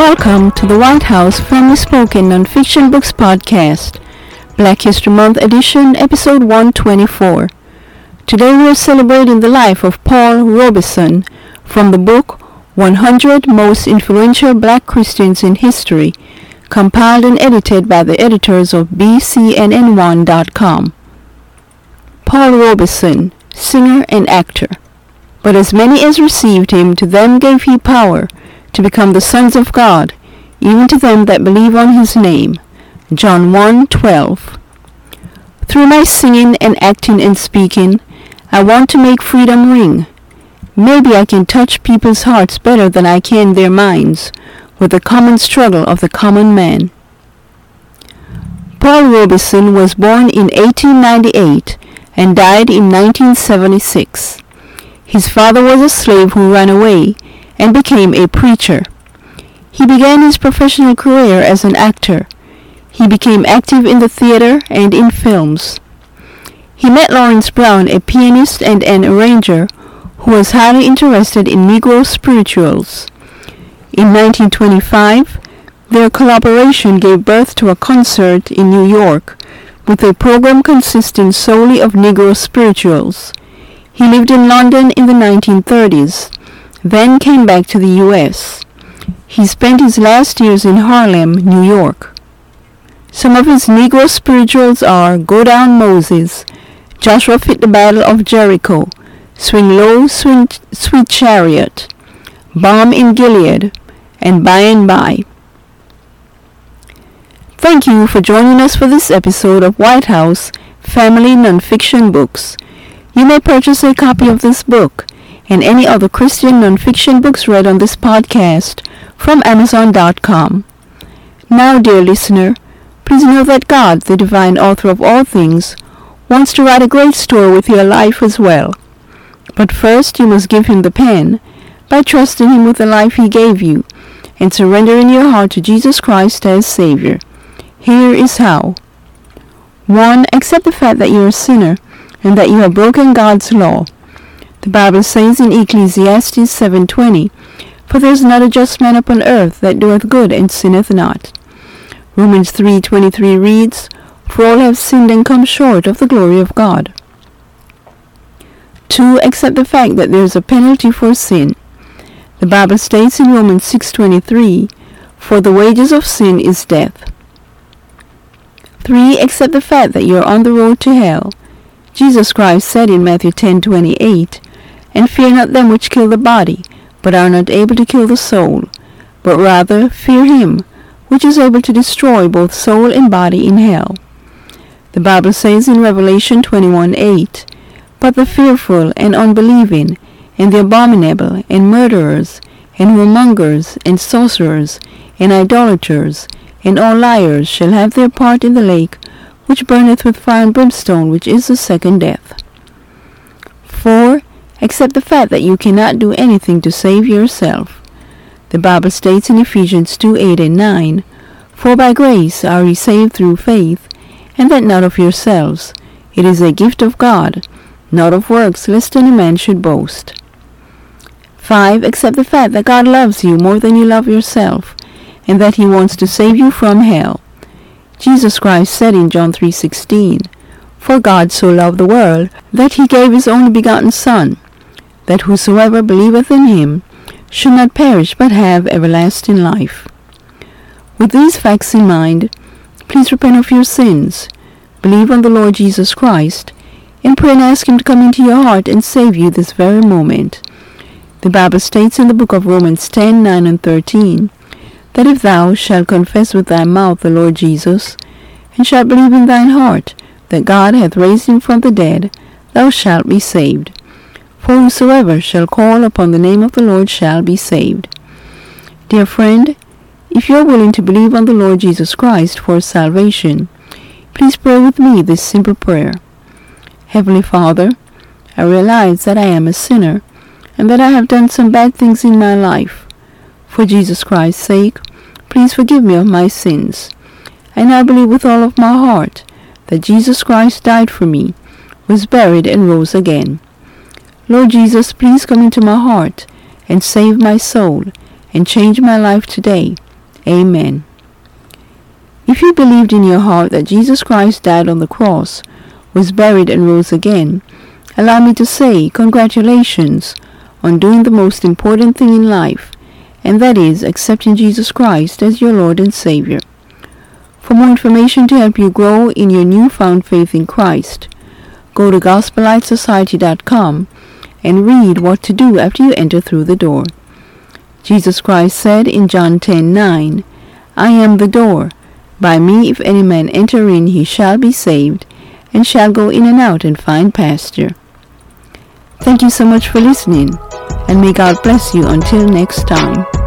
Welcome to the Whyte House Family Spoken Nonfiction Books Podcast, Black History Month edition, episode 124. Today we are celebrating the life of Paul Robeson from the book 100 Most Influential Black Christians in History, compiled and edited by the editors of BCNN1.com. Paul Robeson, singer and actor. But as many as received him, to them gave he power to become the sons of God, even to them that believe on his name. John 1:12. Through my singing and acting and speaking, I want to make freedom ring. Maybe I can touch people's hearts better than I can their minds with the common struggle of the common man. Paul Robeson was born in 1898 and died in 1976. His father was a slave who ran away and became a preacher. He began his professional career as an actor. He became active in the theater and in films. He met Lawrence Brown, a pianist and an arranger who was highly interested in Negro spirituals. In 1925, their collaboration gave birth to a concert in New York with a program consisting solely of Negro spirituals. He lived in London in the 1930s then came back to the U.S. He spent his last years in Harlem, New York. Some of his Negro spirituals are Go Down Moses, Joshua Fit the Battle of Jericho, Swing Low, Swing, Sweet Chariot, Balm in Gilead, and By and By. Thank you for joining us for this episode of Whyte House Family Nonfiction Books. You may purchase a copy of this book and any other Christian nonfiction books read on this podcast from Amazon.com. Now, dear listener, please know that God, the divine author of all things, wants to write a great story with your life as well. But first, you must give him the pen by trusting him with the life he gave you and surrendering your heart to Jesus Christ as Savior. Here is how. 1. Accept the fact that you're a sinner and that you have broken God's law. The Bible says in Ecclesiastes 7:20, For there is not a just man upon earth that doeth good and sinneth not. Romans 3:23 reads, For all have sinned and come short of the glory of God. 2. Accept the fact that there is a penalty for sin. The Bible states in Romans 6:23, For the wages of sin is death. 3. Accept the fact that you are on the road to hell. Jesus Christ said in Matthew 10:28, and fear not them which kill the body, but are not able to kill the soul, but rather fear him which is able to destroy both soul and body in hell. The Bible says in Revelation 21:8, But the fearful and unbelieving, and the abominable, and murderers, and whoremongers, and sorcerers, and idolaters, and all liars shall have their part in the lake which burneth with fire and brimstone, which is the second death. 4 except the fact that you cannot do anything to save yourself. The Bible states in Ephesians 2 8 and 9, For by grace are ye saved through faith, and that not of yourselves. It is a gift of God, not of works, lest any man should boast. 5. Accept the fact that God loves you more than you love yourself, and that he wants to save you from hell. Jesus Christ said in John 3:16, For God so loved the world that he gave his only begotten Son, that whosoever believeth in him should not perish but have everlasting life. With these facts in mind, please repent of your sins, believe on the Lord Jesus Christ, and pray and ask him to come into your heart and save you this very moment. The Bible states in the book of Romans 10, 9 and 13, that if thou shalt confess with thy mouth the Lord Jesus, and shalt believe in thine heart that God hath raised him from the dead, thou shalt be saved. Whosoever shall call upon the name of the Lord shall be saved. Dear friend, if you are willing to believe on the Lord Jesus Christ for salvation, please pray with me this simple prayer. Heavenly Father, I realize that I am a sinner and that I have done some bad things in my life. For Jesus Christ's sake, please forgive me of my sins. I now believe with all of my heart that Jesus Christ died for me, was buried, and rose again. Lord Jesus, please come into my heart and save my soul and change my life today. Amen. If you believed in your heart that Jesus Christ died on the cross, was buried and rose again, allow me to say congratulations on doing the most important thing in life, and that is accepting Jesus Christ as your Lord and Savior. For more information to help you grow in your newfound faith in Christ, go to gospellightsociety.com and read what to do after you enter through the door. Jesus Christ said in John 10:9, I am the door. By me if any man enter in, he shall be saved, and shall go in and out and find pasture. Thank you so much for listening, and may God bless you until next time.